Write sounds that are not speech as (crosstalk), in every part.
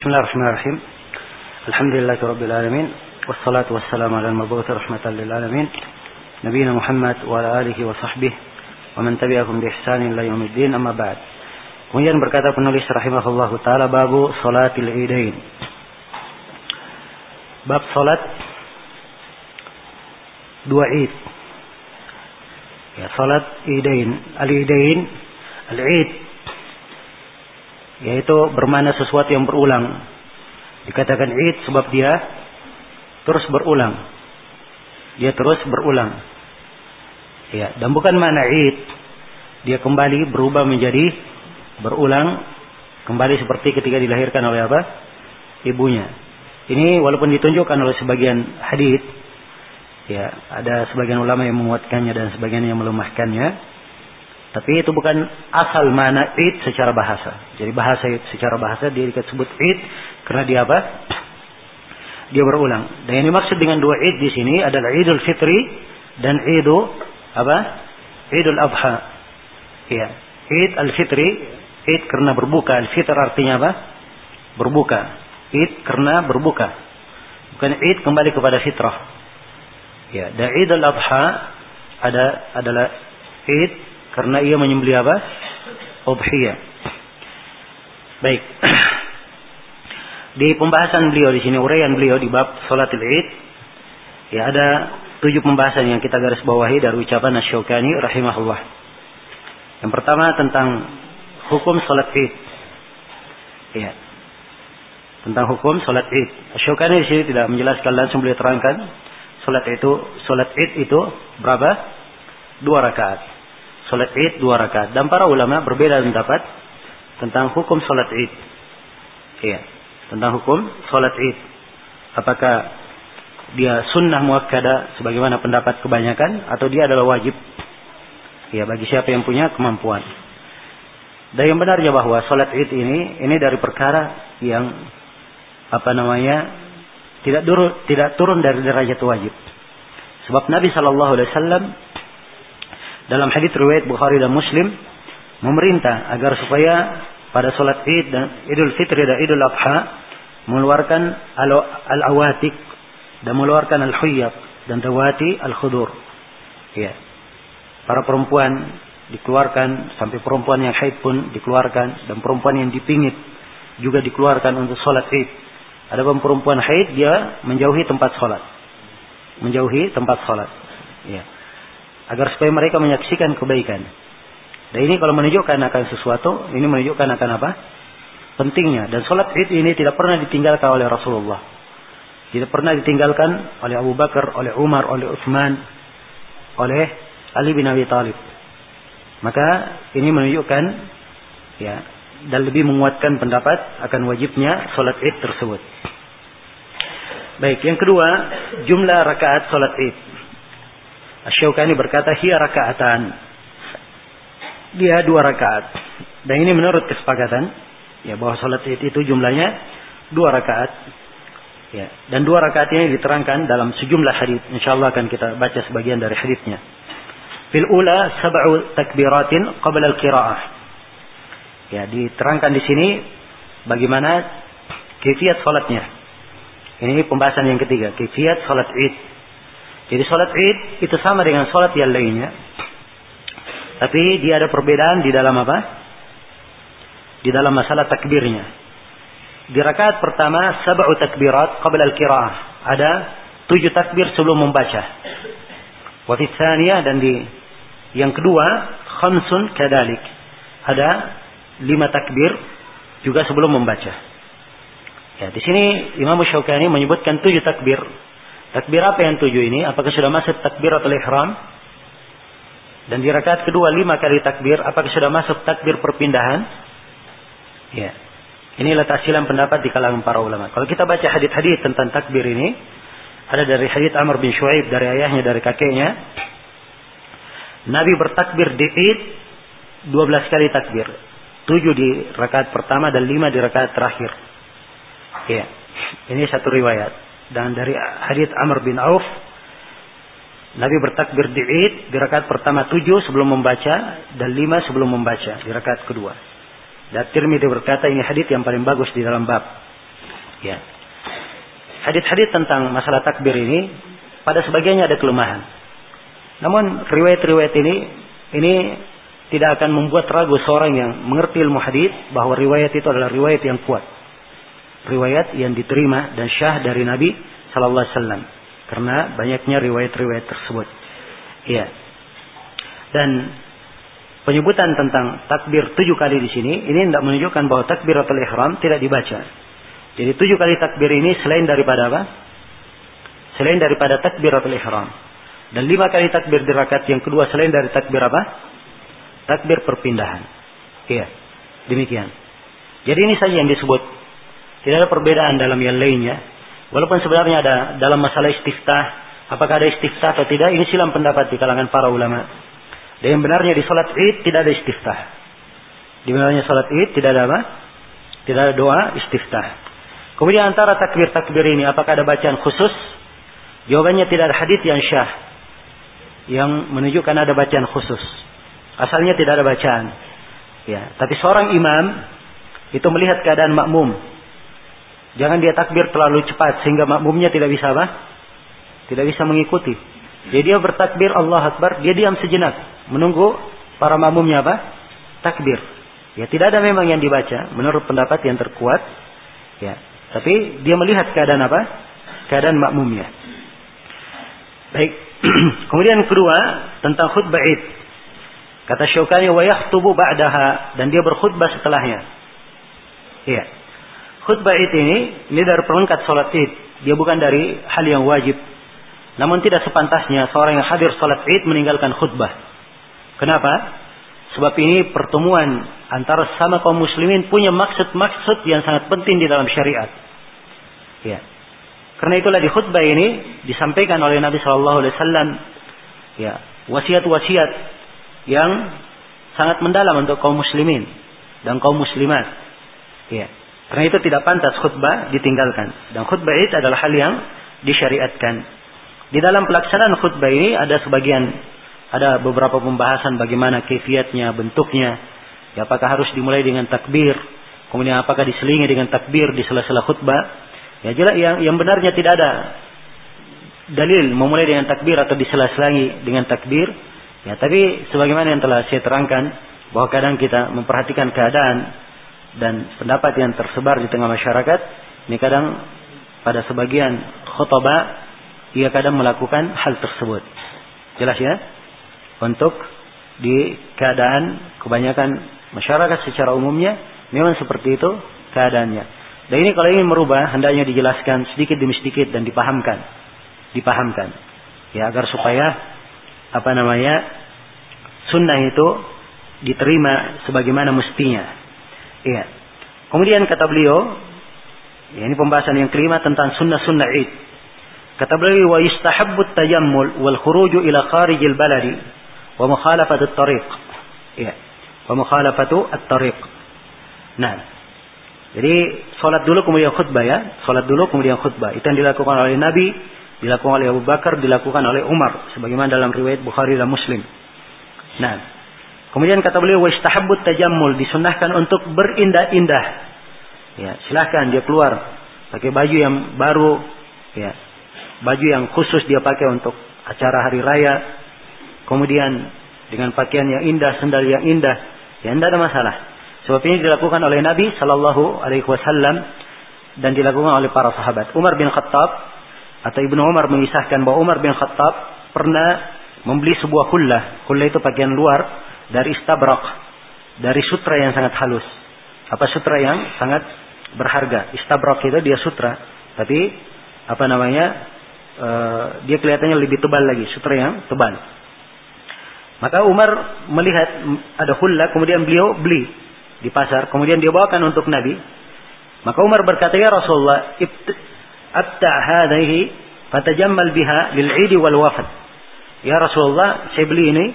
بسم الله الرحمن الرحيم الحمد لله رب العالمين والصلاة والسلام على المبعوث رحمة للعالمين نبينا محمد وعلى آله وصحبه ومن تبعهم بإحسان إلى يوم الدين أما بعد Kemudian berkata penulis rahimahullahu taala babu salatil idain. Bab salat dua id. Ya, salat idain. Al-idain, al-id yaitu bermana sesuatu yang berulang. Dikatakan id sebab dia terus berulang. Dia terus berulang. Ya, dan bukan mana id dia kembali berubah menjadi berulang kembali seperti ketika dilahirkan oleh apa? ibunya. Ini walaupun ditunjukkan oleh sebagian hadis ya, ada sebagian ulama yang menguatkannya dan sebagian yang melemahkannya. Tapi itu bukan asal mana id secara bahasa. Jadi bahasa secara bahasa dia disebut id karena dia apa? (clears throat) Dia berulang. Dan yang dimaksud dengan dua id di sini adalah Idul Fitri dan Idul apa? Idul Adha. Ya. Id al-Fitri, id karena berbuka, al-fitr artinya apa? Berbuka. Id karena berbuka. Bukan id kembali kepada fitrah. Ya, dan Idul Adha ada adalah id karena ia menyembelih apa? Udhiyah. Baik. (clears throat) Di pembahasan beliau di sini uraian beliau di bab salatul Id ya ada tujuh pembahasan yang kita garis bawahi dari ucapan Asy-Syaukani rahimahullah. Yang pertama tentang hukum salat Id. Ya. Tentang hukum salat Id. Asy-Syaukani di sini tidak menjelaskan langsung beliau terangkan salat itu salat Id itu berapa? Dua rakaat. Salat Id dua rakaat. Dan para ulama berbeda pendapat tentang hukum salat Id. Iya, tentang hukum salat Id. Apakah dia sunnah muakkada sebagaimana pendapat kebanyakan atau dia adalah wajib? Ya, bagi siapa yang punya kemampuan. Dan yang benarnya bahwa salat Id ini ini dari perkara yang apa namanya tidak turun tidak turun dari derajat wajib. Sebab Nabi Shallallahu Alaihi Wasallam dalam hadits riwayat Bukhari dan Muslim memerintah agar supaya pada sholat Id dan Idul Fitri dan Idul Adha mengeluarkan al-awatik dan mengeluarkan al-huyyab dan dawati al-khudur. Ya. Para perempuan dikeluarkan sampai perempuan yang haid pun dikeluarkan dan perempuan yang dipingit juga dikeluarkan untuk sholat Id. Ada perempuan haid dia menjauhi tempat sholat. Menjauhi tempat sholat. Ya agar supaya mereka menyaksikan kebaikan. Dan ini kalau menunjukkan akan sesuatu, ini menunjukkan akan apa? Pentingnya. Dan sholat id ini tidak pernah ditinggalkan oleh Rasulullah. Tidak pernah ditinggalkan oleh Abu Bakar, oleh Umar, oleh Utsman, oleh Ali bin Abi Thalib. Maka ini menunjukkan ya dan lebih menguatkan pendapat akan wajibnya sholat id tersebut. Baik, yang kedua, jumlah rakaat sholat id. Asy-Syaukani berkata hiya rakaatan. Dia dua rakaat. Dan ini menurut kesepakatan ya bahwa salat Id itu jumlahnya dua rakaat. Ya, dan dua rakaat ini diterangkan dalam sejumlah hadis. Insyaallah akan kita baca sebagian dari hadisnya. Fil ula sab'u takbiratin qabla al-qiraah. Ya, diterangkan di sini bagaimana kefiat salatnya. Ini pembahasan yang ketiga, kefiat salat Id. Jadi sholat id itu sama dengan sholat yang lainnya. Tapi dia ada perbedaan di dalam apa? Di dalam masalah takbirnya. Di rakaat pertama, sab'u takbirat qabla al-qiraah. Ada tujuh takbir sebelum membaca. Wa fi dan di yang kedua, khamsun kadalik. Ada lima takbir juga sebelum membaca. Ya, di sini Imam Syaukani menyebutkan tujuh takbir Takbir apa yang tujuh ini? Apakah sudah masuk takbiratul ihram? Dan di rakaat kedua lima kali takbir, apakah sudah masuk takbir perpindahan? Ya. Inilah tahsilan pendapat di kalangan para ulama. Kalau kita baca hadis-hadis tentang takbir ini, ada dari hadis Amr bin Shu'aib dari ayahnya dari kakeknya. Nabi bertakbir di Id 12 kali takbir. 7 di rakaat pertama dan 5 di rakaat terakhir. Ya. Ini satu riwayat. Dan dari hadits Amr bin Auf, Nabi bertakbir di Id di rakaat pertama tujuh sebelum membaca dan lima sebelum membaca di rakaat kedua. Dan Tirmidzi berkata ini hadits yang paling bagus di dalam bab. Ya. Hadis-hadis tentang masalah takbir ini pada sebagiannya ada kelemahan. Namun riwayat-riwayat ini ini tidak akan membuat ragu seorang yang mengerti ilmu hadis bahwa riwayat itu adalah riwayat yang kuat. Riwayat yang diterima dan syah dari Nabi sallallahu alaihi wasallam. Karena banyaknya riwayat-riwayat tersebut. Iya. Dan penyebutan tentang takbir tujuh kali di sini ini tidak menunjukkan bahwa takbiratul ihram tidak dibaca. Jadi tujuh kali takbir ini selain daripada apa? Selain daripada takbiratul ihram. Dan lima kali takbir di rakaat yang kedua selain dari takbir apa? Takbir perpindahan. Iya. Demikian. Jadi ini saja yang disebut. Tidak ada perbedaan dalam yang lainnya. Walaupun sebenarnya ada dalam masalah istiftah, apakah ada istiftah atau tidak, ini silam pendapat di kalangan para ulama. Dan yang benarnya di sholat id tidak ada istiftah. Di benarnya sholat id tidak ada apa? Tidak ada doa istiftah. Kemudian antara takbir-takbir ini, apakah ada bacaan khusus? Jawabannya tidak ada hadis yang syah. Yang menunjukkan ada bacaan khusus. Asalnya tidak ada bacaan. Ya, tapi seorang imam itu melihat keadaan makmum Jangan dia takbir terlalu cepat sehingga makmumnya tidak bisa apa? Tidak bisa mengikuti. Jadi dia bertakbir Allah Akbar, dia diam sejenak menunggu para makmumnya apa? Takbir. Ya tidak ada memang yang dibaca menurut pendapat yang terkuat. Ya, tapi dia melihat keadaan apa? Keadaan makmumnya. Baik. (clears throat) Kemudian kedua tentang khutbah Id. Kata Syaukani wa yakhtubu ba'daha dan dia berkhutbah setelahnya. Iya. Khutbah id ini, ini dari perlengkap sholat id. Dia bukan dari hal yang wajib. Namun tidak sepantasnya seorang yang hadir sholat id meninggalkan khutbah. Kenapa? Sebab ini pertemuan antara sama kaum muslimin punya maksud-maksud yang sangat penting di dalam syariat. Ya. Karena itulah di khutbah ini disampaikan oleh Nabi Shallallahu Alaihi Wasallam ya wasiat-wasiat yang sangat mendalam untuk kaum muslimin dan kaum muslimat. Ya. Karena itu tidak pantas khutbah ditinggalkan. Dan khutbah itu adalah hal yang disyariatkan. Di dalam pelaksanaan khutbah ini ada sebagian, ada beberapa pembahasan bagaimana kefiatnya, bentuknya. Ya, apakah harus dimulai dengan takbir, kemudian apakah diselingi dengan takbir di sela-sela khutbah. Ya jelas yang, yang benarnya tidak ada dalil memulai dengan takbir atau disela-selangi dengan takbir. Ya, tapi sebagaimana yang telah saya terangkan bahwa kadang kita memperhatikan keadaan dan pendapat yang tersebar di tengah masyarakat ini kadang pada sebagian khutbah ia kadang melakukan hal tersebut. Jelas ya? Untuk di keadaan kebanyakan masyarakat secara umumnya memang seperti itu keadaannya. Dan ini kalau ingin merubah hendaknya dijelaskan sedikit demi sedikit dan dipahamkan. Dipahamkan. Ya agar supaya apa namanya sunnah itu diterima sebagaimana mestinya. Iya. Kemudian kata beliau, ya ini pembahasan yang kelima tentang sunnah-sunnah Id. Kata beliau, wa yustahabbu tajammul wal khuruju ila kharijil baladi wa mukhalafatu at-tariq. Iya. Wa mukhalafatu at-tariq. Nah, jadi salat dulu kemudian khutbah ya, salat dulu kemudian khutbah. Itu yang dilakukan oleh Nabi, dilakukan oleh Abu Bakar, dilakukan oleh Umar sebagaimana dalam riwayat Bukhari dan Muslim. Nah, Kemudian kata beliau wastahabbut tajammul disunahkan untuk berindah-indah. Ya, silahkan dia keluar pakai baju yang baru, ya. Baju yang khusus dia pakai untuk acara hari raya. Kemudian dengan pakaian yang indah, sendal yang indah, ya tidak ada masalah. Sebab ini dilakukan oleh Nabi Shallallahu Alaihi Wasallam dan dilakukan oleh para sahabat. Umar bin Khattab atau Ibnu Umar mengisahkan bahwa Umar bin Khattab pernah membeli sebuah kullah. Kullah itu pakaian luar dari istabrak, dari sutra yang sangat halus. Apa sutra yang sangat berharga? Istabrak itu dia sutra, tapi apa namanya? E, dia kelihatannya lebih tebal lagi, sutra yang tebal. Maka Umar melihat ada hulla, kemudian beliau beli di pasar, kemudian dia bawakan untuk Nabi. Maka Umar berkata, "Ya Rasulullah, abta hadhihi fatajammal biha lil 'idi wal wafat." Ya Rasulullah, saya beli ini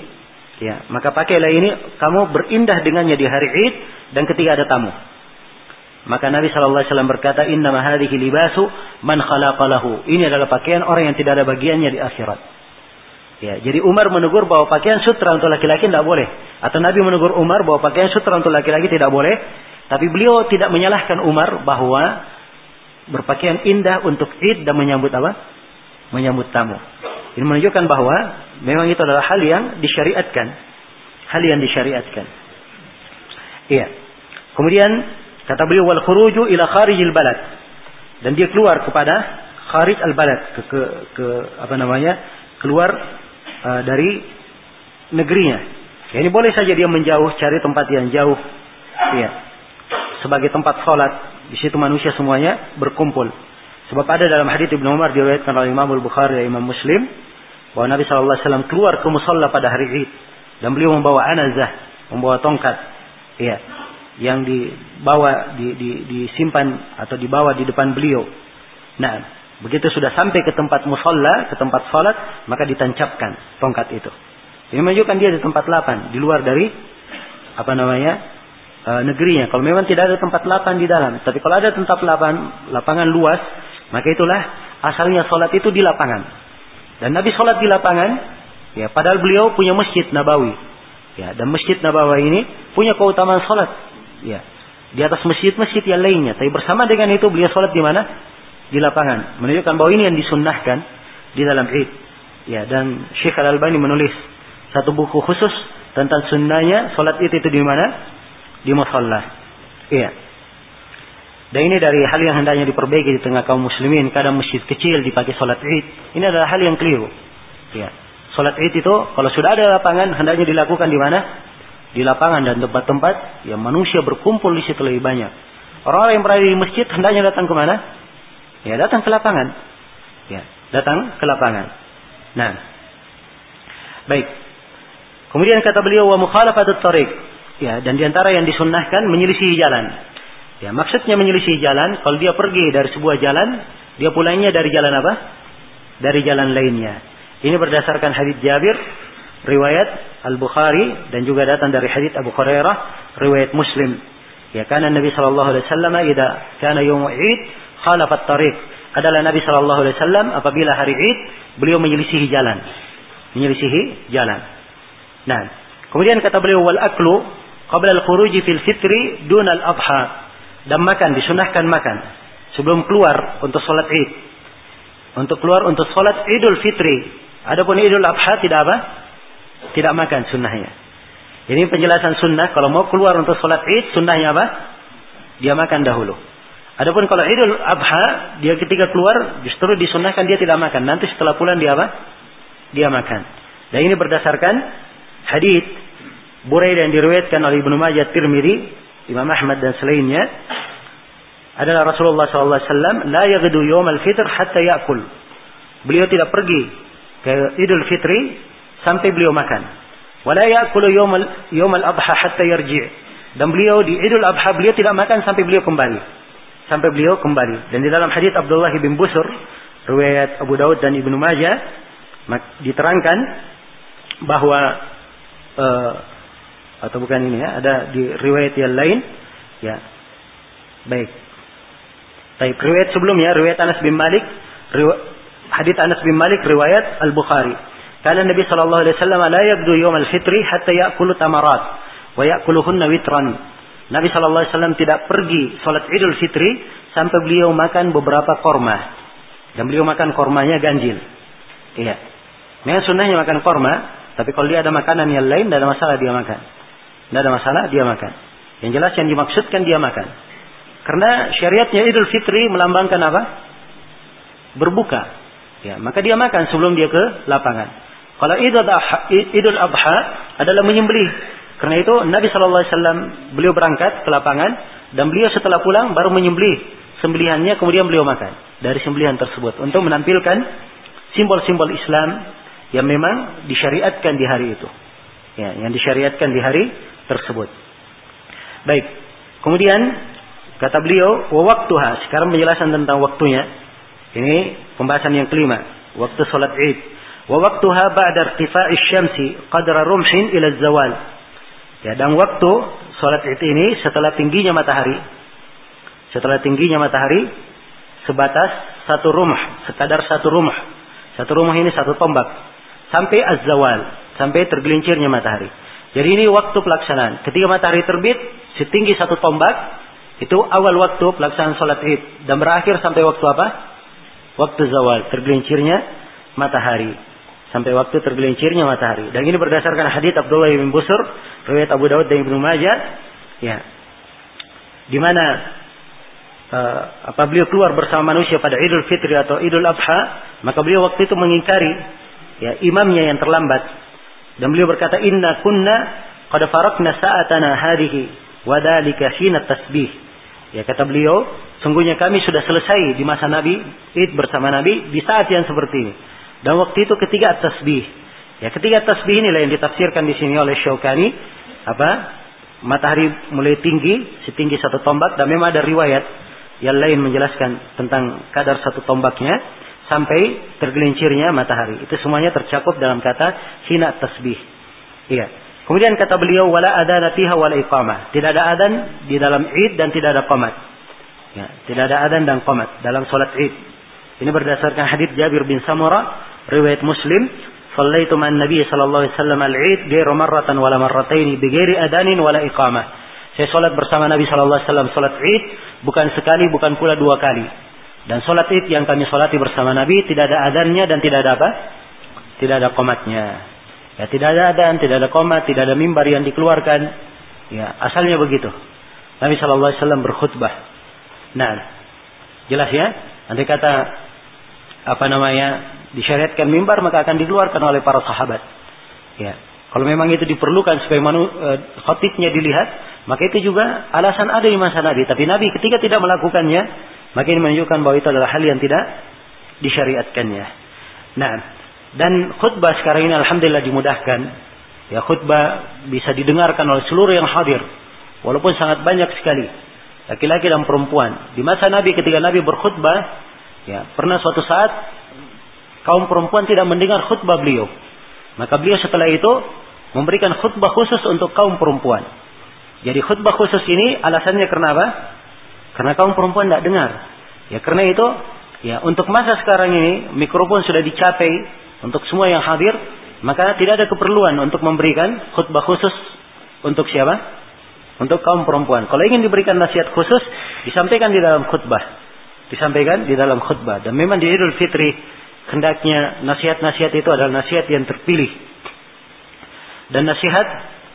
Ya, maka pakailah ini kamu berindah dengannya di hari Id dan ketika ada tamu. Maka Nabi Shallallahu Alaihi Wasallam berkata, Inna mahadihi libasu man khalaqalahu. Ini adalah pakaian orang yang tidak ada bagiannya di akhirat. Ya, jadi Umar menegur bahwa pakaian sutra untuk laki-laki tidak boleh. Atau Nabi menegur Umar bahwa pakaian sutra untuk laki-laki tidak boleh. Tapi beliau tidak menyalahkan Umar bahwa berpakaian indah untuk id dan menyambut apa? Menyambut tamu. Ini menunjukkan bahwa memang itu adalah hal yang disyariatkan. Hal yang disyariatkan. Iya. Kemudian kata beliau wal khuruju ila kharijil balad. Dan dia keluar kepada kharij al balad ke, ke, ke apa namanya? keluar uh, dari negerinya. Ya, ini boleh saja dia menjauh cari tempat yang jauh. Iya. Sebagai tempat sholat. Di situ manusia semuanya berkumpul. Sebab ada dalam hadis Ibnu Umar diriwayatkan oleh Imam Al-Bukhari dan Imam Muslim bahwa Nabi sallallahu alaihi wasallam keluar ke musalla pada hari Id dan beliau membawa anazah, membawa tongkat. Iya. Yang dibawa di, di, disimpan atau dibawa di depan beliau. Nah, begitu sudah sampai ke tempat musalla, ke tempat salat, maka ditancapkan tongkat itu. Ini menunjukkan dia di tempat lapan, di luar dari apa namanya e, negerinya. Kalau memang tidak ada tempat lapan di dalam, tapi kalau ada tempat lapan, lapangan luas, maka itulah asalnya sholat itu di lapangan. Dan Nabi sholat di lapangan, ya padahal beliau punya masjid Nabawi. Ya, dan masjid Nabawi ini punya keutamaan sholat. Ya, di atas masjid-masjid yang lainnya. Tapi bersama dengan itu beliau sholat di mana? Di lapangan. Menunjukkan bahwa ini yang disunnahkan di dalam Id. Ya, dan Syekh Al Albani menulis satu buku khusus tentang sunnahnya sholat id itu di mana? Di musalla. Iya. Dan ini dari hal yang hendaknya diperbaiki di tengah kaum muslimin. Kadang masjid kecil dipakai sholat id. Ini adalah hal yang keliru. Iya. Sholat id itu kalau sudah ada lapangan hendaknya dilakukan di mana? Di lapangan dan tempat-tempat yang manusia berkumpul di situ lebih banyak. Orang-orang yang berada di masjid hendaknya datang ke mana? Ya datang ke lapangan. Ya datang ke lapangan. Nah, baik. Kemudian kata beliau wa mukhalafatut tariq. Ya, dan di antara yang disunnahkan menyelisihi jalan. Ya, maksudnya menyelisihi jalan, kalau dia pergi dari sebuah jalan, dia pulangnya dari jalan apa? Dari jalan lainnya. Ini berdasarkan hadis Jabir, riwayat Al-Bukhari dan juga datang dari hadis Abu Hurairah, riwayat Muslim. Ya, karena Nabi sallallahu alaihi wasallam idza kana yaum Id khalafat tariq. Adalah Nabi sallallahu alaihi wasallam apabila hari Id, beliau menyelisihi jalan. Menyelisihi jalan. Nah, kemudian kata beliau wal aklu qabla al khuruji fil fitri dun al adha dan makan disunahkan makan. Sebelum keluar untuk sholat id untuk keluar untuk sholat idul fitri. Adapun idul adha tidak apa? Tidak makan sunnahnya. Ini penjelasan sunnah. Kalau mau keluar untuk sholat id sunnahnya apa? Dia makan dahulu. Adapun kalau idul adha dia ketika keluar justru disunahkan dia tidak makan. Nanti setelah pulang dia apa? Dia makan. Dan ini berdasarkan hadis Buraidah yang diriwayatkan oleh Ibnu Majah Tirmidzi, Imam Ahmad dan selainnya adalah Rasulullah SAW la yaghdu yawm al-fitr hatta ya'kul. Beliau tidak pergi ke Idul Fitri sampai beliau makan. Wala ya'kulu yawm al-adha hatta yarji'. Dan beliau di Idul Adha beliau tidak makan sampai beliau kembali. Sampai beliau kembali. Dan di dalam hadis Abdullah bin Busur riwayat Abu Daud dan Ibnu Majah diterangkan bahwa uh, atau bukan ini ya, ada di riwayat yang lain, ya. Baik. Baik, riwayat sebelumnya, riwayat Anas bin Malik, hadits Anas bin Malik riwayat Al-Bukhari. Karena Nabi sallallahu alaihi wasallam la yabdu yawm al-fitri hatta ya'kulu tamarat wa ya'kuluhunna witran. Nabi sallallahu alaihi wasallam tidak pergi salat Idul Fitri sampai beliau makan beberapa korma. Dan beliau makan kormanya ganjil. Iya. Memang sunnahnya makan korma, tapi kalau dia ada makanan yang lain, tidak ada masalah dia makan. Tidak ada masalah dia makan. Yang jelas yang dimaksudkan dia makan. Karena syariatnya Idul Fitri melambangkan apa? Berbuka. Ya, maka dia makan sebelum dia ke lapangan. Kalau Idul Adha, Idul Adha adalah menyembelih. Karena itu Nabi Shallallahu Alaihi Wasallam beliau berangkat ke lapangan dan beliau setelah pulang baru menyembelih sembelihannya kemudian beliau makan dari sembelihan tersebut untuk menampilkan simbol-simbol Islam yang memang disyariatkan di hari itu. Ya, yang disyariatkan di hari tersebut. Baik. Kemudian kata beliau, "Wa waktuha." Sekarang menjelaskan tentang waktunya. Ini pembahasan yang kelima, waktu salat Id. Wa waktuha ba'da irtifa'i syamsi qadra rumhin ila zawal. Ya, dan waktu salat Id ini setelah tingginya matahari. Setelah tingginya matahari sebatas satu rumah, sekadar satu rumah. Satu rumah ini satu tombak sampai az-zawal, sampai tergelincirnya matahari. Jadi ini waktu pelaksanaan. Ketika matahari terbit, setinggi satu tombak, Itu awal waktu pelaksanaan sholat id. Dan berakhir sampai waktu apa? Waktu zawal. Tergelincirnya matahari. Sampai waktu tergelincirnya matahari. Dan ini berdasarkan hadits Abdullah bin Busur. Riwayat Abu Dawud dan Ibnu Majah. Ya. Di mana uh, apa beliau keluar bersama manusia pada Idul Fitri atau Idul Adha, maka beliau waktu itu mengingkari ya imamnya yang terlambat. Dan beliau berkata, "Inna kunna qad farakna sa'atana hadhihi wa dzalika hina tasbih." Ya kata beliau, sungguhnya kami sudah selesai di masa Nabi Id bersama Nabi di saat yang seperti ini. Dan waktu itu ketiga tasbih. Ya, ketiga tasbih inilah yang ditafsirkan di sini oleh Syaukani. Apa? Matahari mulai tinggi, setinggi satu tombak. Dan memang ada riwayat yang lain menjelaskan tentang kadar satu tombaknya. Sampai tergelincirnya matahari. Itu semuanya tercakup dalam kata hina tasbih. Iya. Kemudian kata beliau, wala adana fiha wala iqamah. Tidak ada adan di dalam id dan tidak ada qamat. Ya, tidak ada adan dan qamat dalam solat id. Ini berdasarkan hadis Jabir bin Samura, riwayat Muslim, "Shallaitu ma'an Nabi sallallahu alaihi wasallam al-'id ghairu marratan wala marrataini bighairi adanin wala iqamah." Saya salat bersama Nabi sallallahu alaihi wasallam salat Id bukan sekali bukan pula dua kali. Dan salat Id yang kami salati bersama Nabi tidak ada adannya dan tidak ada apa? Tidak ada komatnya. Ya tidak ada adan, tidak ada komat, tidak ada mimbar yang dikeluarkan. Ya, asalnya begitu. Nabi sallallahu alaihi wasallam berkhutbah. Nah, jelas ya? Nanti kata apa namanya disyariatkan mimbar maka akan dikeluarkan oleh para sahabat. Ya. Kalau memang itu diperlukan supaya manu, e, khotibnya dilihat, maka itu juga alasan ada di masa Nabi. Tapi Nabi ketika tidak melakukannya, maka ini menunjukkan bahwa itu adalah hal yang tidak disyariatkannya. Nah, dan khutbah sekarang ini alhamdulillah dimudahkan. Ya khutbah bisa didengarkan oleh seluruh yang hadir. Walaupun sangat banyak sekali. Laki-laki dan perempuan. Di masa Nabi ketika Nabi berkhutbah, ya, pernah suatu saat kaum perempuan tidak mendengar khutbah beliau. Maka beliau setelah itu memberikan khutbah khusus untuk kaum perempuan. Jadi khutbah khusus ini alasannya karena apa? Karena kaum perempuan tidak dengar. Ya karena itu, ya untuk masa sekarang ini mikrofon sudah dicapai untuk semua yang hadir, maka tidak ada keperluan untuk memberikan khutbah khusus untuk siapa? Untuk kaum perempuan. Kalau ingin diberikan nasihat khusus, disampaikan di dalam khutbah. Disampaikan di dalam khutbah. Dan memang di Idul Fitri hendaknya nasihat-nasihat itu adalah nasihat yang terpilih dan nasihat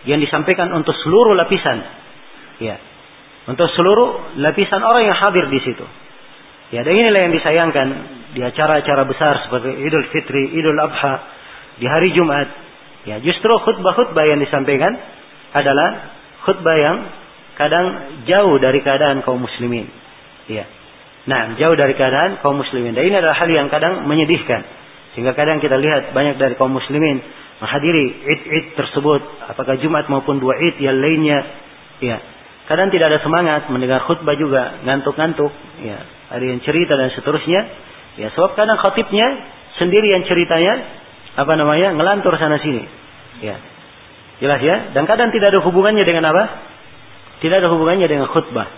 yang disampaikan untuk seluruh lapisan ya untuk seluruh lapisan orang yang hadir di situ ya dan inilah yang disayangkan di acara-acara besar seperti Idul Fitri, Idul Adha di hari Jumat ya justru khutbah-khutbah yang disampaikan adalah khutbah yang kadang jauh dari keadaan kaum muslimin ya Nah, jauh dari keadaan kaum muslimin. Dan ini adalah hal yang kadang menyedihkan. Sehingga kadang kita lihat banyak dari kaum muslimin menghadiri id-id tersebut. Apakah Jumat maupun dua id yang lainnya. Ya. Kadang tidak ada semangat mendengar khutbah juga. Ngantuk-ngantuk. Ya. Ada yang cerita dan seterusnya. Ya, sebab kadang khatibnya sendiri yang ceritanya. Apa namanya? Ngelantur sana sini. Ya. Jelas ya? Dan kadang tidak ada hubungannya dengan apa? Tidak ada hubungannya dengan khutbah.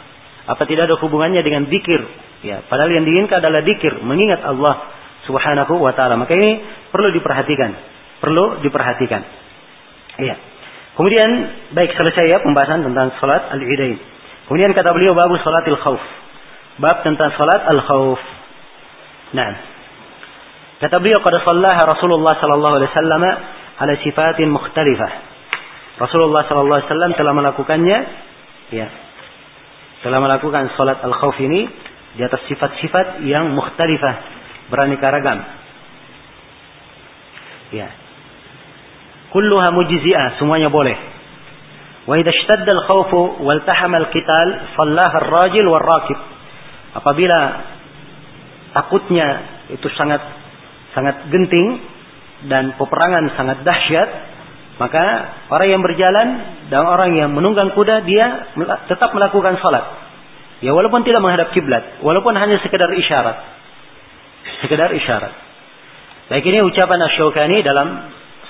Apa tidak ada hubungannya dengan dikir? Ya, padahal yang diinginkan adalah dikir, mengingat Allah Subhanahu wa taala. Maka ini perlu diperhatikan. Perlu diperhatikan. Iya. Kemudian baik selesai ya pembahasan tentang salat al-Idain. Kemudian kata beliau babu salatil khauf. Bab tentang salat al-khauf. Nah. Kata beliau qad sallaha Rasulullah sallallahu alaihi wasallam ala sifatin mukhtalifah. Rasulullah sallallahu alaihi wasallam telah melakukannya ya telah melakukan salat al-khauf ini di atas sifat-sifat yang mukhtalifah, beraneka ragam. Ya. Kulluha mujzi'ah, semuanya boleh. Wa idza ishtadda al-khawfu wal tahama al-qital, sallaha ar-rajil wal rakib. Apabila takutnya itu sangat sangat genting dan peperangan sangat dahsyat, maka orang yang berjalan dan orang yang menunggang kuda dia tetap melakukan salat. Ya walaupun tidak menghadap kiblat, walaupun hanya sekedar isyarat. Sekedar isyarat. Baik ini ucapan Asy-Syaukani dalam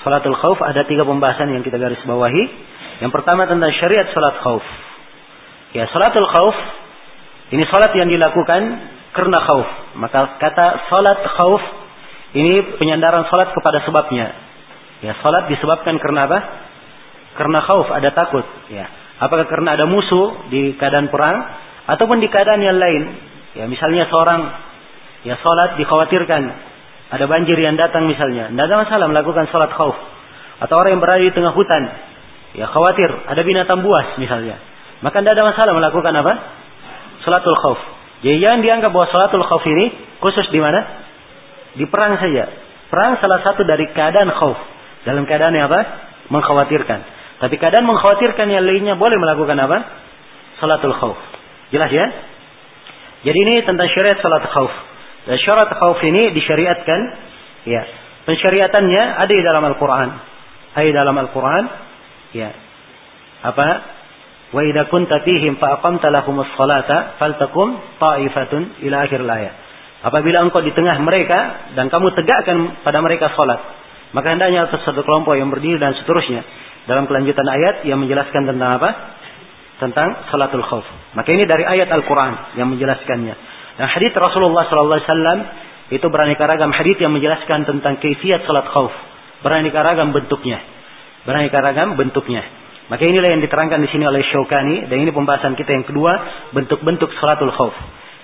salatul khauf ada tiga pembahasan yang kita garis bawahi. Yang pertama tentang syariat salat khauf. Ya, salatul khauf ini salat yang dilakukan karena khauf. Maka kata salat khauf ini penyandaran salat kepada sebabnya. Ya, salat disebabkan karena apa? Karena khauf, ada takut, ya. Apakah karena ada musuh di keadaan perang Ataupun di keadaan yang lain. Ya misalnya seorang ya sholat dikhawatirkan ada banjir yang datang misalnya. Tidak ada masalah melakukan sholat khauf. Atau orang yang berada di tengah hutan. Ya khawatir ada binatang buas misalnya. Maka tidak ada masalah melakukan apa? Sholatul khauf. Jadi jangan dianggap bahwa sholatul khauf ini khusus di mana? Di perang saja. Perang salah satu dari keadaan khauf. Dalam keadaan yang apa? Mengkhawatirkan. Tapi keadaan mengkhawatirkan yang lainnya boleh melakukan apa? Salatul khauf. Jelas ya? Jadi ini tentang syariat salat khauf. Dan syarat khauf ini disyariatkan. Ya. Pensyariatannya ada di dalam Al-Quran. Ada di dalam Al-Quran. Ya. Apa? Wa idza kunta fihim fa lahumus salata faltakum ta'ifatun ila akhir ayat. Apabila engkau di tengah mereka dan kamu tegakkan pada mereka salat, maka hendaknya atas satu kelompok yang berdiri dan seterusnya. Dalam kelanjutan ayat yang menjelaskan tentang apa? Tentang salatul khauf. Maka ini dari ayat Al-Quran yang menjelaskannya. Dan hadits Rasulullah Sallallahu Alaihi Wasallam itu beraneka ragam hadits yang menjelaskan tentang kaifiat salat khauf. Beraneka ragam bentuknya. Beraneka ragam bentuknya. Maka inilah yang diterangkan di sini oleh Syaukani dan ini pembahasan kita yang kedua bentuk-bentuk salatul khauf.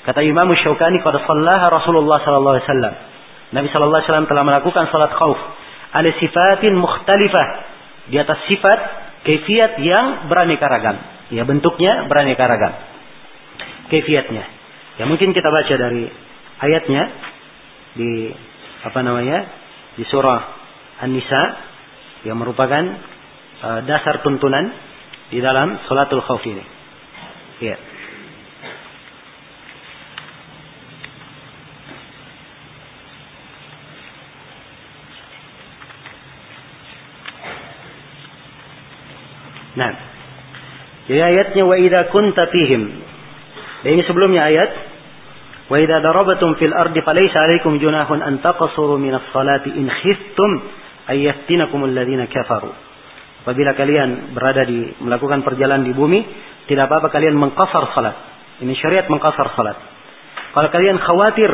Kata Imam Syaukani qad sallaha Rasulullah sallallahu alaihi wasallam. Nabi sallallahu alaihi wasallam telah melakukan salat khauf ala sifatin mukhtalifah di atas sifat kefiat yang beraneka ragam. Ya bentuknya beraneka ragam. Kefiatnya. Ya mungkin kita baca dari ayatnya di apa namanya di surah An-Nisa yang merupakan uh, dasar tuntunan di dalam salatul khauf ini. Ya. Nah. Jadi ayatnya wa idza kunta fihim. Dan ini sebelumnya ayat wa idza darabatum fil ardi falaysa alaikum junahun an taqsuru minas salati in khiftum ayyaftinakum alladziina. Apabila kalian berada di melakukan perjalanan di bumi, tidak apa-apa kalian mengkasar salat. Ini syariat mengkasar salat. Kalau kalian khawatir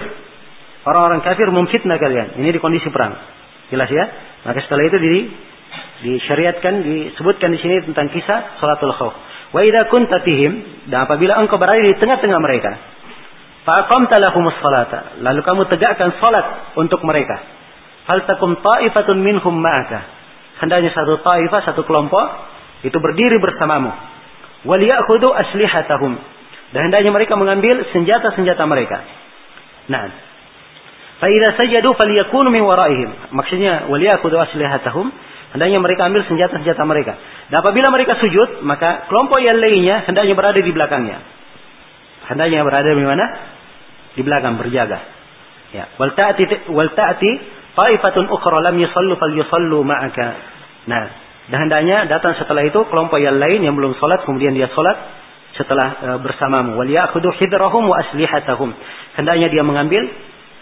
orang-orang kafir memfitnah kalian, ini di kondisi perang. Jelas ya? Maka setelah itu di disyariatkan disebutkan di sini tentang kisah salatul khauf. Wa idza kunta fihim dan apabila engkau berada di tengah-tengah mereka, faqamta lahumus salata, lalu kamu tegakkan salat untuk mereka. Hal takum ta'ifatun minhum ma'aka. Hendaknya satu ta'ifah, satu kelompok itu berdiri bersamamu. Wal ya'khudhu aslihatahum. Dan hendaknya mereka mengambil senjata-senjata mereka. Nah, fa idza sajadu falyakunu min waraihim. Maksudnya wal ya'khudhu aslihatahum Hendaknya mereka ambil senjata-senjata mereka. Dan apabila mereka sujud, maka kelompok yang lainnya hendaknya berada di belakangnya. Hendaknya berada di mana? Di belakang berjaga. Ya. Wal ta'ati wal ta'ati taifatun ukhra lam yusallu yusallu ma'aka. Nah, dan hendaknya datang setelah itu kelompok yang lain yang belum salat kemudian dia salat setelah e, bersamamu. Wal ya'khudhu hidrahum wa aslihatahum. Hendaknya dia mengambil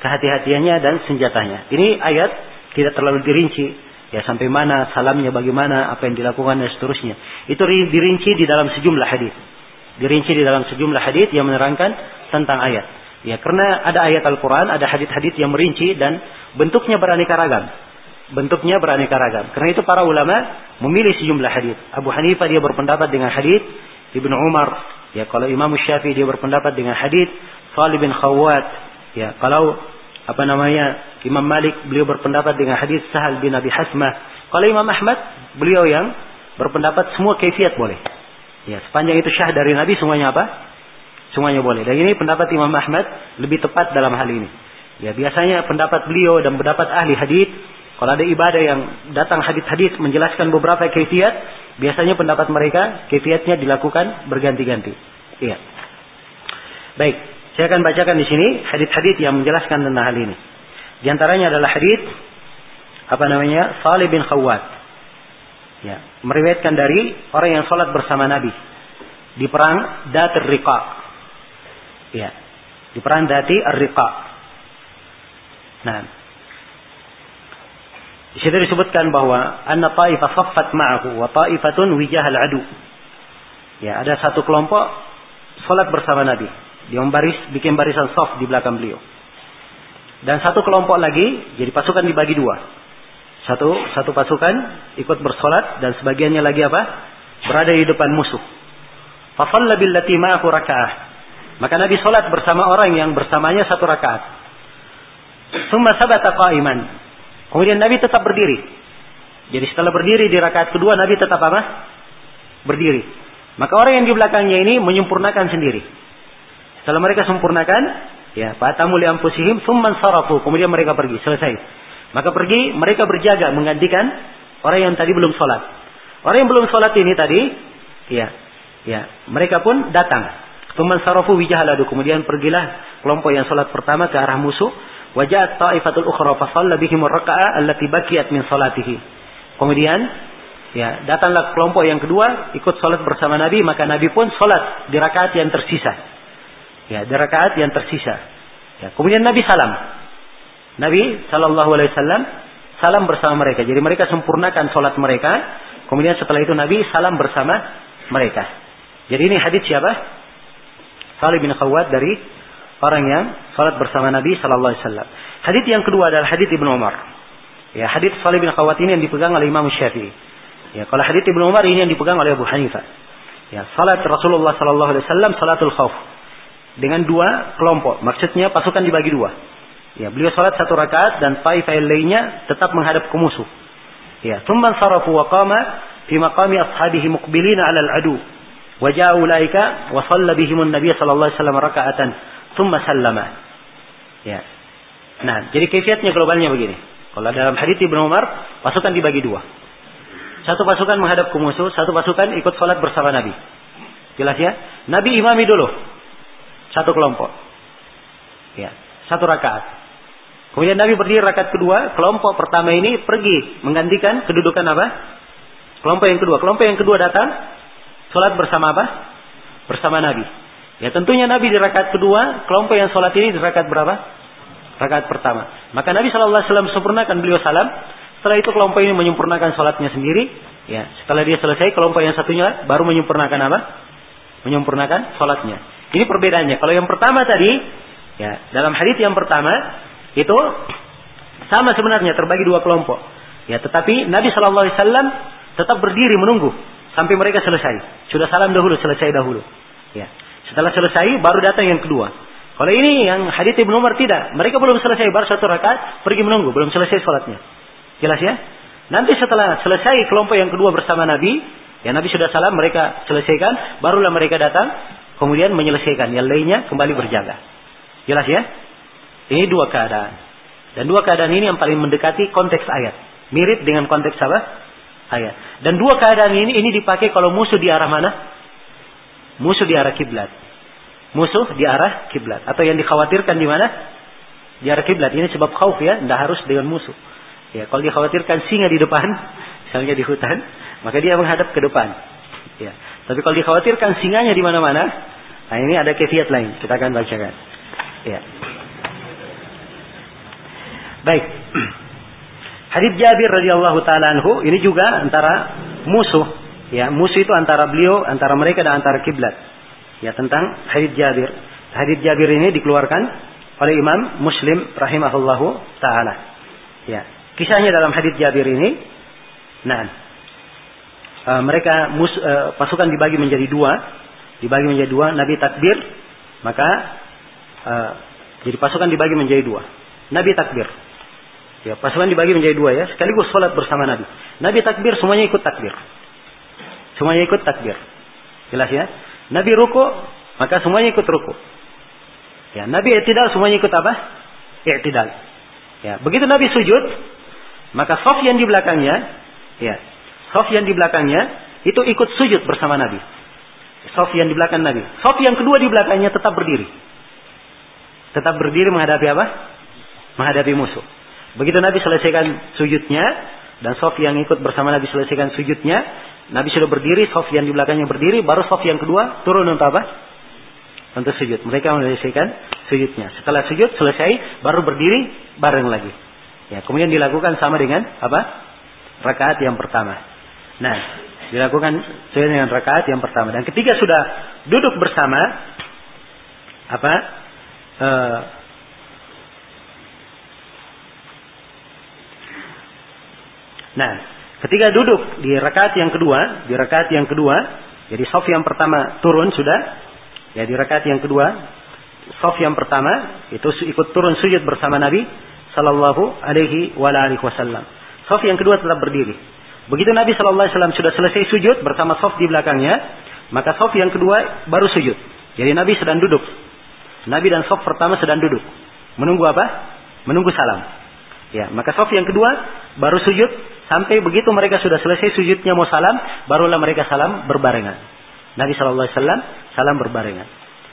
kehati-hatiannya dan senjatanya. Ini ayat tidak terlalu dirinci Ya sampai mana salamnya bagaimana, apa yang dilakukan dan seterusnya. Itu dirinci di dalam sejumlah hadis. Dirinci di dalam sejumlah hadis yang menerangkan tentang ayat. Ya karena ada ayat Al-Quran, ada hadis-hadis yang merinci dan bentuknya beraneka ragam. Bentuknya beraneka ragam. Karena itu para ulama memilih sejumlah hadis. Abu Hanifah dia berpendapat dengan hadis Ibnu Umar. Ya kalau Imam Syafi'i dia berpendapat dengan hadis Salih bin Khawwat. Ya kalau apa namanya Imam Malik beliau berpendapat dengan hadis Sahal bin Abi Hasmah. Kalau Imam Ahmad beliau yang berpendapat semua kefiat boleh. Ya, sepanjang itu syah dari Nabi semuanya apa? Semuanya boleh. Dan ini pendapat Imam Ahmad lebih tepat dalam hal ini. Ya, biasanya pendapat beliau dan pendapat ahli hadis kalau ada ibadah yang datang hadis-hadis menjelaskan beberapa kefiat, biasanya pendapat mereka kefiatnya dilakukan berganti-ganti. Iya. Baik, saya akan bacakan di sini hadis-hadis yang menjelaskan tentang hal ini. Di antaranya adalah hadis apa namanya? Salih bin Khawwat. Ya, meriwayatkan dari orang yang sholat bersama Nabi di perang Datir Riqa. Ya, di perang Dati Ar-Riqa. Nah, di situ disebutkan bahwa anna ta'ifah saffat ma'ahu wa ta'ifatun wijahal adu. Ya, ada satu kelompok sholat bersama Nabi. Dia membaris, bikin barisan soft di belakang beliau. Dan satu kelompok lagi, jadi pasukan dibagi dua. Satu satu pasukan ikut bersolat dan sebagiannya lagi apa? Berada di depan musuh. Fafalla billati ma'ahu raka'ah. Maka Nabi sholat bersama orang yang bersamanya satu rakaat. Summa sabata qa'iman. Kemudian Nabi tetap berdiri. Jadi setelah berdiri di rakaat kedua Nabi tetap apa? Berdiri. Maka orang yang di belakangnya ini menyempurnakan sendiri. Setelah mereka sempurnakan, ya, fatamu li anfusihim tsumma sarafu, kemudian mereka pergi, selesai. Maka pergi, mereka berjaga menggantikan orang yang tadi belum sholat. Orang yang belum sholat ini tadi, ya, ya, mereka pun datang. Tsumma sarafu wijahaladu, kemudian pergilah kelompok yang sholat pertama ke arah musuh. Wajat ta'ifatul ukhra fa shalla bihim raka'a allati baqiyat min salatihi. Kemudian ya datanglah kelompok yang kedua ikut sholat bersama Nabi maka Nabi pun sholat di rakaat yang tersisa. Ya di rakaat yang tersisa. Ya kemudian Nabi salam. Nabi Shallallahu Alaihi Wasallam salam bersama mereka. Jadi mereka sempurnakan sholat mereka. Kemudian setelah itu Nabi salam bersama mereka. Jadi ini hadis siapa Salih bin Khawat dari orang yang sholat bersama Nabi Shallallahu Alaihi Wasallam hadis yang kedua adalah hadis Ibnu Umar ya hadis Salih bin Khawat ini yang dipegang oleh Imam Syafi'i Ya, kalau hadits Ibnu Umar ini yang dipegang oleh Abu Hanifah. Ya, salat Rasulullah sallallahu alaihi wasallam salatul khauf. Dengan dua kelompok, maksudnya pasukan dibagi dua. Ya, beliau salat satu rakaat dan taifah lainnya tetap menghadap ke musuh. Ya, thumma sarafu wa qama fi maqami ashabihi muqbilina 'ala al-adu. Wa ja'a ulaika wa shalla an-nabiy sallallahu alaihi wasallam raka'atan thumma sallama. Ya. Nah, jadi kaifiatnya globalnya begini. Kalau dalam hadits Ibnu Umar, pasukan dibagi dua. Satu pasukan menghadap ke musuh, satu pasukan ikut sholat bersama Nabi. Jelas ya? Nabi imami dulu. Satu kelompok. Ya, satu rakaat. Kemudian Nabi berdiri rakaat kedua, kelompok pertama ini pergi menggantikan kedudukan apa? Kelompok yang kedua. Kelompok yang kedua datang, sholat bersama apa? Bersama Nabi. Ya tentunya Nabi di rakaat kedua, kelompok yang sholat ini di rakaat berapa? Rakaat pertama. Maka Nabi SAW sempurnakan beliau salam, setelah itu kelompok ini menyempurnakan sholatnya sendiri. Ya, setelah dia selesai, kelompok yang satunya baru menyempurnakan apa? Menyempurnakan sholatnya. Ini perbedaannya. Kalau yang pertama tadi, ya dalam hadis yang pertama itu sama sebenarnya terbagi dua kelompok. Ya, tetapi Nabi Shallallahu Alaihi Wasallam tetap berdiri menunggu sampai mereka selesai. Sudah salam dahulu, selesai dahulu. Ya. Setelah selesai, baru datang yang kedua. Kalau ini yang hadis Ibnu Umar tidak, mereka belum selesai, baru satu rakaat, pergi menunggu, belum selesai sholatnya. Jelas ya? Nanti setelah selesai kelompok yang kedua bersama Nabi, ya Nabi sudah salam, mereka selesaikan, barulah mereka datang, kemudian menyelesaikan. Yang lainnya kembali berjaga. Jelas ya? Ini dua keadaan. Dan dua keadaan ini yang paling mendekati konteks ayat. Mirip dengan konteks apa? Ayat. Dan dua keadaan ini ini dipakai kalau musuh di arah mana? Musuh di arah kiblat. Musuh di arah kiblat. Atau yang dikhawatirkan di mana? Di arah kiblat. Ini sebab khauf ya, tidak harus dengan musuh. Ya, kalau dikhawatirkan singa di depan, (laughs) misalnya di hutan, maka dia menghadap ke depan. Ya. Tapi kalau dikhawatirkan singanya di mana-mana, nah ini ada kefiat lain. Kita akan bacakan. Ya. Baik. (clears throat) Hadits Jabir radhiyallahu taala anhu ini juga antara musuh. Ya, musuh itu antara beliau, antara mereka dan antara kiblat. Ya, tentang hadits Jabir. Hadits Jabir ini dikeluarkan oleh Imam Muslim rahimahullahu taala. Ya. Kisahnya dalam hadis Jabir ini, nah, uh, mereka mus, uh, pasukan dibagi menjadi dua, dibagi menjadi dua. Nabi takbir, maka uh, jadi pasukan dibagi menjadi dua. Nabi takbir, ya pasukan dibagi menjadi dua ya, sekaligus sholat bersama Nabi. Nabi takbir, semuanya ikut takbir, semuanya ikut takbir. Jelas ya? Nabi ruku, maka semuanya ikut ruku. Ya, Nabi i'tidal semuanya ikut apa? I'tidal. Ya, begitu Nabi sujud, maka sof yang di belakangnya, ya, sof yang di belakangnya itu ikut sujud bersama Nabi. Sof yang di belakang Nabi. Sof yang kedua di belakangnya tetap berdiri. Tetap berdiri menghadapi apa? Menghadapi musuh. Begitu Nabi selesaikan sujudnya dan sof yang ikut bersama Nabi selesaikan sujudnya, Nabi sudah berdiri, sof yang di belakangnya berdiri, baru sof yang kedua turun untuk apa? Untuk sujud. Mereka menyelesaikan sujudnya. Setelah sujud selesai, baru berdiri bareng lagi. Ya, kemudian dilakukan sama dengan apa? Rakaat yang pertama. Nah, dilakukan sesuai dengan rakaat yang pertama. Dan ketika sudah duduk bersama, apa? Uh, nah, ketika duduk di rakaat yang kedua, di rakaat yang kedua, jadi sof yang pertama turun sudah, Ya di rakaat yang kedua, sof yang pertama itu ikut turun sujud bersama Nabi Sallallahu Alaihi Wasallam. Sof yang kedua tetap berdiri. Begitu Nabi Sallallahu Alaihi Wasallam sudah selesai sujud bersama sof di belakangnya, maka sof yang kedua baru sujud. Jadi Nabi sedang duduk. Nabi dan sof pertama sedang duduk. Menunggu apa? Menunggu salam. Ya, maka sof yang kedua baru sujud sampai begitu mereka sudah selesai sujudnya mau salam, barulah mereka salam berbarengan. Nabi Shallallahu Alaihi Wasallam salam berbarengan.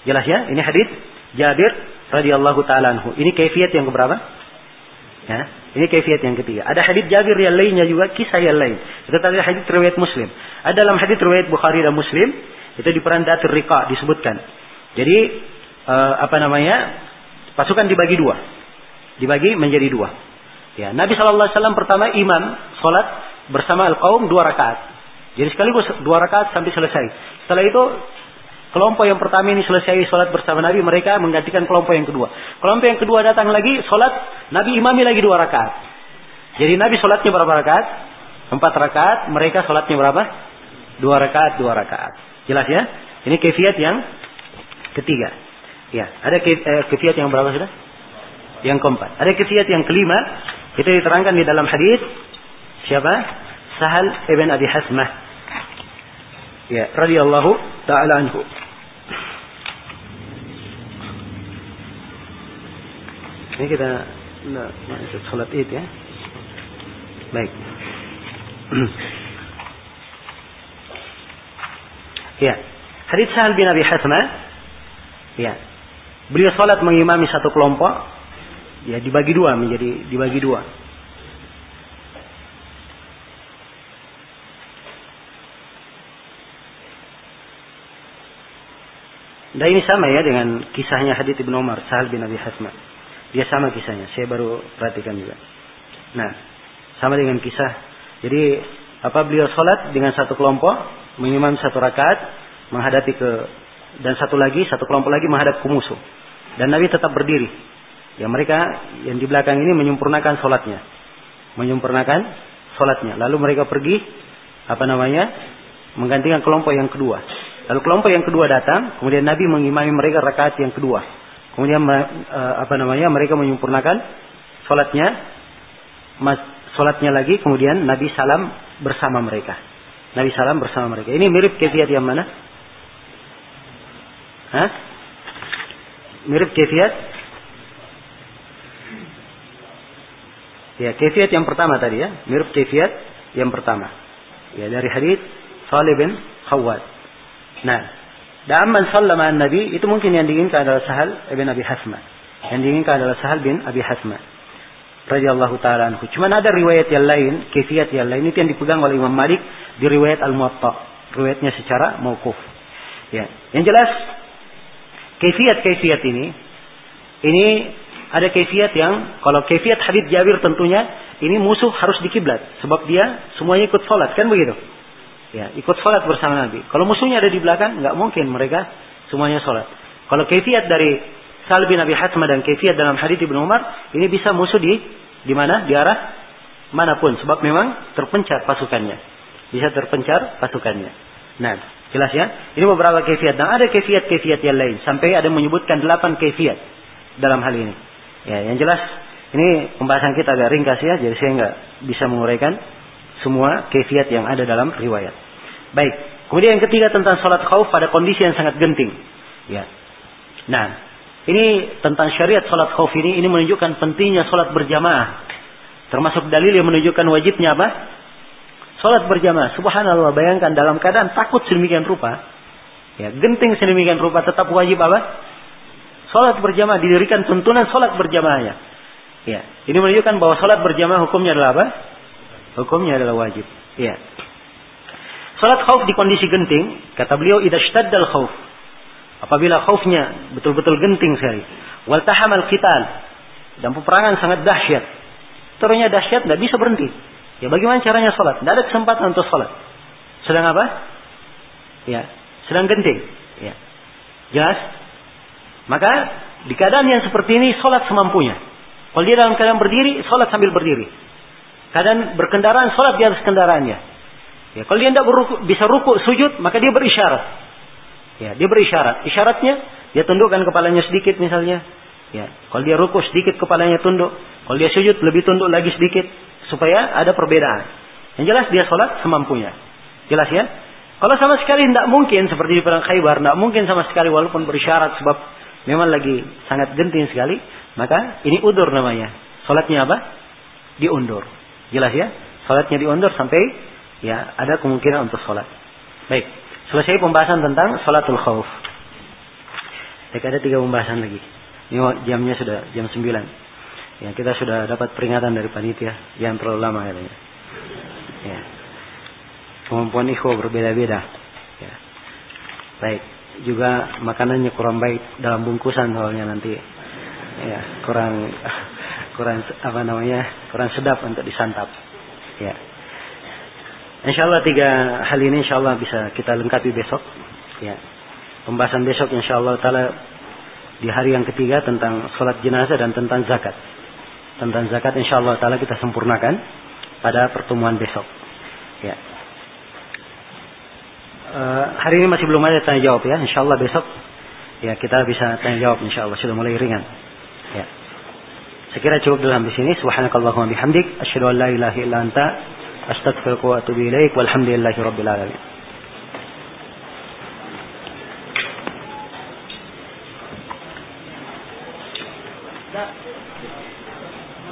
Jelas ya? Ini hadis Jabir radhiyallahu taala anhu. Ini kaifiat yang keberapa? Ya, ini kaifiat yang ketiga. Ada hadis Jabir yang lainnya juga kisah yang lain. Itu tadi hadis riwayat Muslim. Ada dalam hadis riwayat Bukhari dan Muslim itu di peran Datur Rika disebutkan. Jadi uh, apa namanya? Pasukan dibagi dua. Dibagi menjadi dua. Ya, Nabi Shallallahu Alaihi Wasallam pertama imam sholat bersama al kaum dua rakaat. Jadi sekaligus dua rakaat sampai selesai. Setelah itu kelompok yang pertama ini selesai sholat bersama Nabi, mereka menggantikan kelompok yang kedua. Kelompok yang kedua datang lagi sholat, Nabi imami lagi dua rakaat. Jadi Nabi sholatnya berapa rakaat? Empat rakaat, mereka sholatnya berapa? Dua rakaat, dua rakaat. Jelas ya? Ini kefiat yang ketiga. Ya, ada eh, kefiat yang berapa sudah? Yang keempat. Ada kefiat yang kelima, itu diterangkan di dalam hadis siapa? Sahal ibn Abi Hasmah. Ya, radhiyallahu taala anhu. Ini kita nah, masuk salat Id ya. Baik. (clears throat) ya. Hadis Sahal bin Abi Hasmah. Ya. Beliau salat mengimami satu kelompok ya dibagi dua menjadi dibagi dua. Dan ini sama ya dengan kisahnya hadits Ibnu Umar, Sahal bin Abi Hasma. Dia sama kisahnya, saya baru perhatikan juga. Nah, sama dengan kisah. Jadi apa beliau sholat dengan satu kelompok, mengimam satu rakaat, menghadapi ke dan satu lagi, satu kelompok lagi menghadap ke musuh. Dan Nabi tetap berdiri Ya mereka yang di belakang ini menyempurnakan sholatnya. Menyempurnakan sholatnya. Lalu mereka pergi, apa namanya, menggantikan kelompok yang kedua. Lalu kelompok yang kedua datang, kemudian Nabi mengimami mereka rakaat yang kedua. Kemudian eh, apa namanya, mereka menyempurnakan sholatnya, sholatnya lagi, kemudian Nabi salam bersama mereka. Nabi salam bersama mereka. Ini mirip kefiat yang mana? Hah? Mirip kefiat Ya, kefiat yang pertama tadi ya, mirip kefiat yang pertama. Ya, dari hadis Salih bin Khawwat. Nah, dan man sallama Nabi itu mungkin yang diinginkan adalah Sahal bin Abi Hasma. Yang diinginkan adalah Sahal bin Abi Hasma. Radhiyallahu taala anhu. Cuma ada riwayat yang lain, kefiat yang lain itu yang dipegang oleh Imam Malik di riwayat Al-Muwatta. Riwayatnya secara mauquf. Ya, yang jelas kefiat-kefiat ini ini ada kefiat yang kalau kefiat hadis Jabir tentunya ini musuh harus dikiblat sebab dia semuanya ikut sholat kan begitu ya ikut sholat bersama Nabi. Kalau musuhnya ada di belakang nggak mungkin mereka semuanya sholat. Kalau kefiat dari Sal bin Abi Hatmah dan kefiat dalam hadis Ibnu Umar ini bisa musuh di di mana? Di arah mana pun. Sebab memang terpencar pasukannya. Bisa terpencar pasukannya. Nah jelas ya? Ini beberapa kefiat dan ada kefiat-kefiat yang lain. Sampai ada menyebutkan delapan kefiat dalam hal ini. Ya, yang jelas ini pembahasan kita agak ringkas ya, jadi saya nggak bisa menguraikan semua kefiat yang ada dalam riwayat. Baik, kemudian yang ketiga tentang sholat khauf pada kondisi yang sangat genting. Ya. Nah, ini tentang syariat sholat khauf ini, ini menunjukkan pentingnya sholat berjamaah. Termasuk dalil yang menunjukkan wajibnya apa? Sholat berjamaah. Subhanallah, bayangkan dalam keadaan takut sedemikian rupa. Ya, genting sedemikian rupa tetap wajib apa? Sholat berjamaah didirikan tuntunan sholat berjamaahnya. Ya, ini menunjukkan bahwa sholat berjamaah hukumnya adalah apa? Hukumnya adalah wajib. Ya. Sholat khauf di kondisi genting, kata beliau, idashtaddal khauf. Apabila khaufnya betul-betul genting sekali. Wal tahamal qital. Dan peperangan sangat dahsyat. Turunnya dahsyat, tidak bisa berhenti. Ya bagaimana caranya sholat? Tidak ada kesempatan untuk sholat. Sedang apa? Ya, sedang genting. Ya. Jelas? Maka di keadaan yang seperti ini sholat semampunya. Kalau dia dalam keadaan berdiri, sholat sambil berdiri. Keadaan berkendaraan, sholat di atas kendaraannya. Ya, kalau dia tidak bisa ruku, sujud, maka dia berisyarat. Ya, dia berisyarat. Isyaratnya dia tundukkan kepalanya sedikit misalnya. Ya, kalau dia rukus sedikit kepalanya tunduk. Kalau dia sujud lebih tunduk lagi sedikit supaya ada perbedaan. Yang jelas dia sholat semampunya. Jelas ya? Kalau sama sekali tidak mungkin seperti di perang Khaybar, tidak mungkin sama sekali walaupun berisyarat sebab memang lagi sangat genting sekali, maka ini udur namanya. Sholatnya apa? Diundur. Jelas ya? Sholatnya diundur sampai ya ada kemungkinan untuk sholat. Baik. Selesai pembahasan tentang sholatul khauf. Baik, ada tiga pembahasan lagi. Ini jamnya sudah jam 9. Ya, kita sudah dapat peringatan dari panitia yang terlalu lama katanya. Ya. Kemampuan ikhwa berbeda-beda. Ya. Baik. Juga makanannya kurang baik dalam bungkusan soalnya nanti. Ya, kurang kurang apa namanya? kurang sedap untuk disantap. Ya. Insya Allah tiga hal ini insya Allah bisa kita lengkapi besok. Ya. Pembahasan besok insya Allah taala di hari yang ketiga tentang sholat jenazah dan tentang zakat. Tentang zakat insya Allah ta'ala kita sempurnakan pada pertemuan besok. Ya. Uh, hari ini masih belum ada tanya jawab ya. Insya Allah besok ya kita bisa tanya jawab insya Allah sudah mulai ringan. Ya. Sekira cukup dalam di sini. Subhanakallahumma bihamdik. Asyhadu an la ilaha illa anta. Astaghfiruka wa atubu ilaik. Walhamdulillahi rabbil alamin.